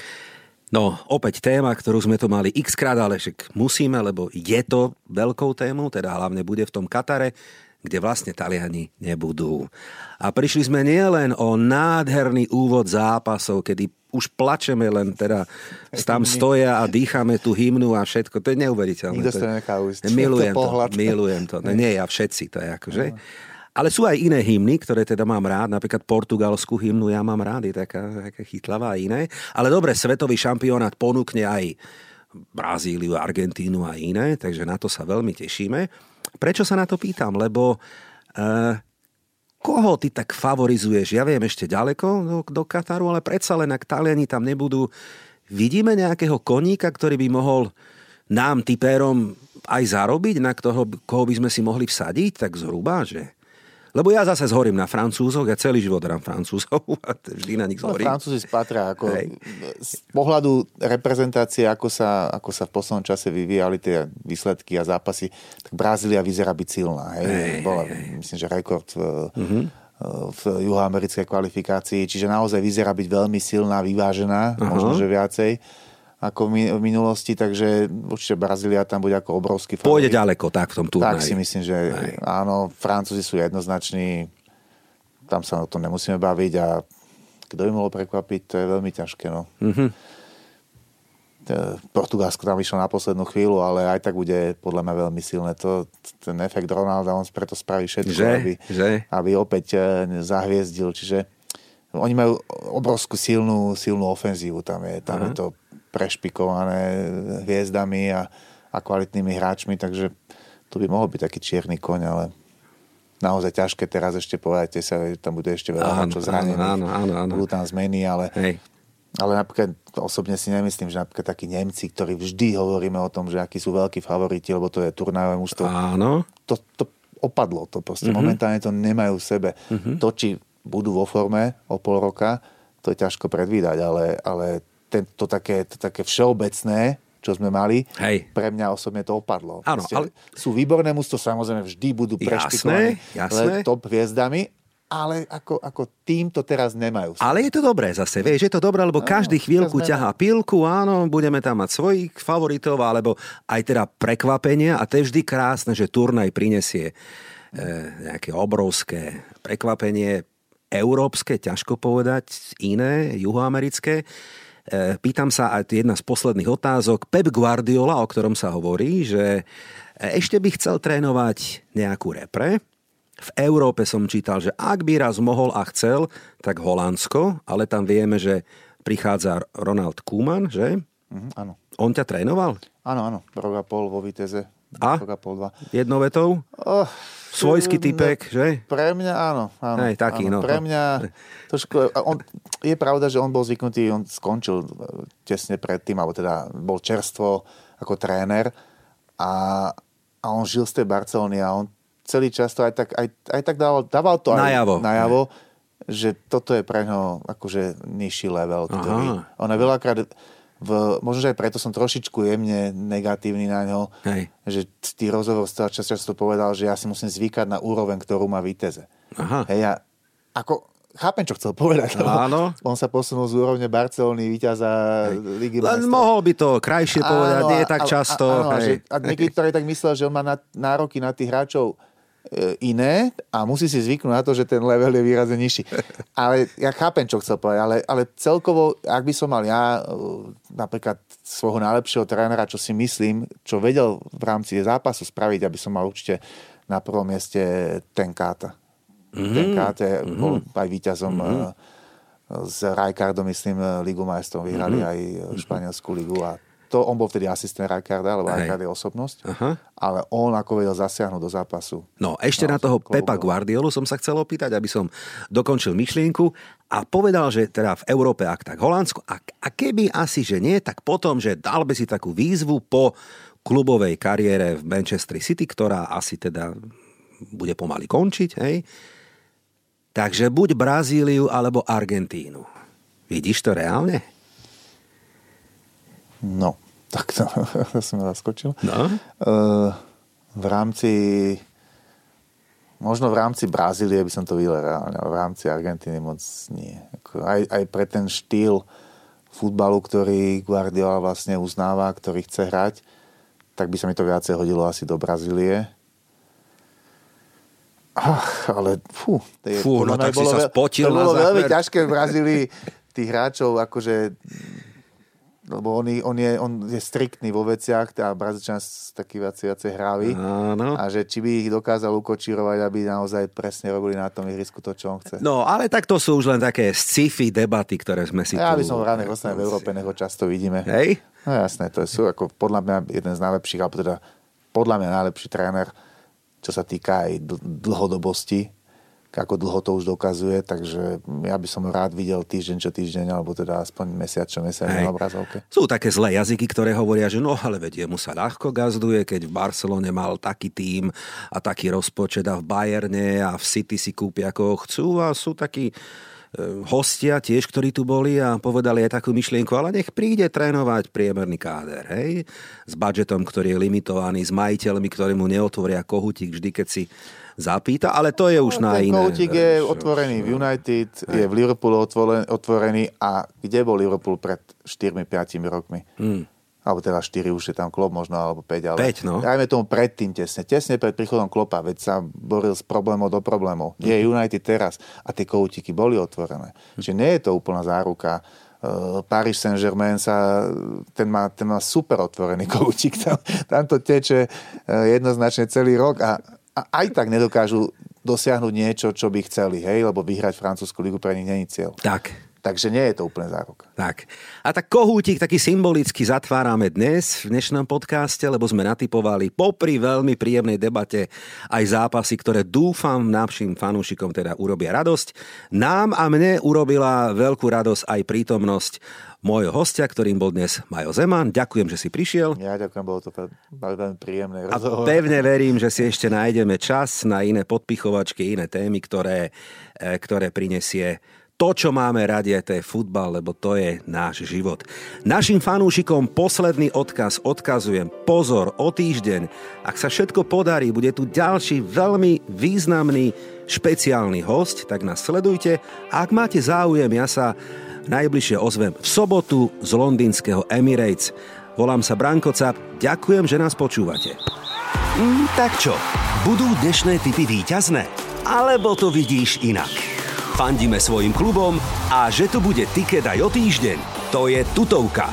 No, opäť téma, ktorú sme to mali x krát, ale však musíme, lebo je to veľkou témou, teda hlavne bude v tom Katare kde vlastne Taliani nebudú. A prišli sme nielen o nádherný úvod zápasov, kedy už plačeme len teda tam stoja a dýchame tú hymnu a všetko. To je neuveriteľné. Nikto to ujsť. Milujem to, milujem to. No, nie ja, všetci to je akože. Ale sú aj iné hymny, ktoré teda mám rád, napríklad portugalskú hymnu ja mám rád, je taká, taká chytlavá a iné. Ale dobre, svetový šampionát ponúkne aj Brazíliu, Argentínu a iné, takže na to sa veľmi tešíme. Prečo sa na to pýtam? Lebo uh, koho ty tak favorizuješ? Ja viem ešte ďaleko do, do Kataru, ale predsa len ak Taliani tam nebudú, vidíme nejakého koníka, ktorý by mohol nám, typérom, aj zarobiť, na toho, koho by sme si mohli vsadiť, tak zhruba, že? Lebo ja zase zhorím na Francúzoch, ja celý život hrám Francúzov a vždy na nich no, zhorím. No, Francúzi spatria ako Hej. z pohľadu reprezentácie, ako sa, ako sa v poslednom čase vyvíjali tie výsledky a zápasy, tak Brazília vyzerá byť silná. Hej. Hej, Bola, hej. myslím, že rekord v, uh-huh v juhoamerickej kvalifikácii, čiže naozaj vyzerá byť veľmi silná, vyvážená, uh-huh. možno, že viacej ako v minulosti, takže určite Brazília tam bude ako obrovský favorit. Pôjde ďaleko tak v tom turnaji. Tak si myslím, že Aj. áno, Francúzi sú jednoznační, tam sa o tom nemusíme baviť a kto by mohol prekvapiť, to je veľmi ťažké. No. Mm-hmm. Portugalsko tam vyšlo na poslednú chvíľu, ale aj tak bude podľa mňa veľmi silné. To, ten efekt Ronalda, on preto spraví všetko, že? Aby, že? aby opäť eh, zahviezdil. Čiže oni majú obrovskú silnú, silnú ofenzívu. Tam je, tam uh-huh. je to prešpikované hviezdami a, a kvalitnými hráčmi, takže to by mohol byť taký čierny koň, ale naozaj ťažké teraz ešte povedať, sa, tam bude ešte veľa hráčov zranených, áno, áno, áno. budú tam zmeny, ale, Hej. ale napríklad osobne si nemyslím, že napríklad takí Nemci, ktorí vždy hovoríme o tom, že akí sú veľkí favoriti, lebo to je turnajové mužstvo. Áno. To, to opadlo, to proste uh-huh. momentálne to nemajú v sebe. Uh-huh. To, či budú vo forme o pol roka, to je ťažko predvídať, ale, ale ten, to, také, to také všeobecné, čo sme mali, Hej. pre mňa osobne to opadlo. Áno, ale... Sú výborné mústvo, samozrejme vždy budú prešpikovaní top hviezdami, ale ako, ako tým to teraz nemajú. Ale je to dobré zase, vieš, je to dobré, lebo každý chvíľku ťahá pilku, áno, budeme tam mať svojich favoritov, alebo aj teda prekvapenia a to je vždy krásne, že turnaj prinesie e, nejaké obrovské prekvapenie, európske, ťažko povedať, iné, juhoamerické. E, pýtam sa, aj jedna z posledných otázok, Pep Guardiola, o ktorom sa hovorí, že ešte by chcel trénovať nejakú repre, v Európe som čítal, že ak by raz mohol a chcel, tak Holandsko, ale tam vieme, že prichádza Ronald Koeman, že? Mhm, áno. On ťa trénoval? Áno, áno. Rok a pol vo Viteze. A? Pol, dva. Jednou vetou? Oh, Svojský typek, že? Pre mňa áno. áno Hej, taký, áno. no. Pre mňa trošku, on, je pravda, že on bol zvyknutý, on skončil e, tesne predtým, alebo teda bol čerstvo ako tréner a, a on žil z tej Barcelony a on celý čas to aj tak, aj, aj tak dával, dával to aj najavo, najavo že toto je pre ňo akože nižší level. Ktorý, on je veľakrát v, možno, že aj preto som trošičku jemne negatívny na ňo, Hej. že tý rozhovor čas, často povedal, že ja si musím zvykať na úroveň, ktorú má Viteze. Aha. Hej, ja, ako, chápem, čo chcel povedať. lebo Áno. On sa posunul z úrovne Barcelony, víťaza Ligy Len majstrov. mohol by to krajšie povedať, nie je tak a- často. A, áno, a, hej. že, a niekedy ktorý tak myslel, že on má na, nároky na tých hráčov iné a musí si zvyknúť na to, že ten level je výrazne nižší. Ale ja chápem, čo chcel povedať, ale, ale celkovo, ak by som mal ja e, napríklad svojho najlepšieho trénera, čo si myslím, čo vedel v rámci zápasu spraviť, aby som mal určite na prvom mieste ten Káta. Mm-hmm. Ten Káte bol aj víťazom mm-hmm. s Rijkaardom, myslím, Ligu majstrov vyhrali mm-hmm. aj Španielskú ligu a to on bol vtedy asistent Rijkaarda, lebo Hej. Rijkaard je osobnosť, Aha. ale on ako vedel zasiahnuť do zápasu. No, ešte No, na toho klobúk Pepa. Guardiolu som sa chcel opýtať, aby som dokončil myšlienku a povedal, že teda v Európe, ak tak Holandsko, a, a keby asi, že nie, tak potom, že dal by si takú výzvu po klubovej kariére v Manchester City, ktorá asi teda bude pomaly končiť, hej? Takže buď Brazíliu alebo Argentínu. Vidíš to reálne? No, tak to, to som zaskočil. No. Uh, v rámci možno v rámci Brazílie by som to videl reálne, ale v rámci Argentíny moc nie. Aj, aj pre ten štýl futbalu, ktorý Guardiola vlastne uznáva, ktorý chce hrať, tak by sa mi to viacej hodilo asi do Brazílie. Ach, ale fú. to je- Fú, no tak si bolo sa veľ- spotil To bolo veľmi ťažké v Brazílii tých hráčov, akože lebo on, on, je, on je striktný vo veciach a Brazíčan taký viacej, viacej hravý. Áno. A že či by ich dokázal ukočírovať, aby naozaj presne robili na tom ihrisku to, čo on chce. No, ale tak to sú už len také sci-fi debaty, ktoré sme si ja tu... by som v raných rozstane v Európe, nech ho často vidíme. Hej? No jasné, to sú ako podľa mňa jeden z najlepších, alebo teda podľa mňa najlepší tréner, čo sa týka aj dl- dlhodobosti, ako dlho to už dokazuje, takže ja by som rád videl týždeň čo týždeň, alebo teda aspoň mesiac čo mesiac Hej. na obrazovke. Sú také zlé jazyky, ktoré hovoria, že no ale veď jemu sa ľahko gazduje, keď v Barcelone mal taký tím a taký rozpočet a v Bayerne a v City si kúpia ako chcú a sú takí e, hostia tiež, ktorí tu boli a povedali aj takú myšlienku, ale nech príde trénovať priemerný káder, hej? S budžetom, ktorý je limitovaný, s majiteľmi, ktorí mu neotvoria kohutík vždy, keď si zapýta, ale to je už na Ten iné. koutík je vieš. otvorený v United, je v Liverpoolu otvorený, a kde bol Liverpool pred 4-5 rokmi? Hmm. Alebo teda 4 už je tam klop možno, alebo 5, ale... Päť, no. Dajme tomu predtým tesne. Tesne pred príchodom klopa, veď sa boril s problémov do problémov. Nie je United teraz. A tie koutíky boli otvorené. Čiže nie je to úplná záruka. Uh, Paris Saint-Germain sa, ten má, ten má super otvorený koutík. Tam, tam to teče uh, jednoznačne celý rok a, a aj tak nedokážu dosiahnuť niečo, čo by chceli, hej, lebo vyhrať francúzsku ligu pre nich není cieľ. Tak, Takže nie je to úplne záruka. Tak. A tak kohútik taký symbolicky zatvárame dnes v dnešnom podcaste, lebo sme natypovali popri veľmi príjemnej debate aj zápasy, ktoré dúfam našim fanúšikom teda urobia radosť. Nám a mne urobila veľkú radosť aj prítomnosť môjho hostia, ktorým bol dnes Majo Zeman. Ďakujem, že si prišiel. Ja ďakujem, bolo to veľmi, príjemné. A pevne verím, že si ešte nájdeme čas na iné podpichovačky, iné témy, ktoré, e, ktoré prinesie to, čo máme radi, to je futbal, lebo to je náš život. Našim fanúšikom posledný odkaz odkazujem. Pozor, o týždeň, ak sa všetko podarí, bude tu ďalší veľmi významný špeciálny host, tak nás sledujte. A ak máte záujem, ja sa najbližšie ozvem v sobotu z londýnskeho Emirates. Volám sa Branko Cap, ďakujem, že nás počúvate. Mm, tak čo, budú dnešné typy výťazné? Alebo to vidíš inak? Fandíme svojim klubom a že tu bude tiket aj o týždeň, to je tutovka.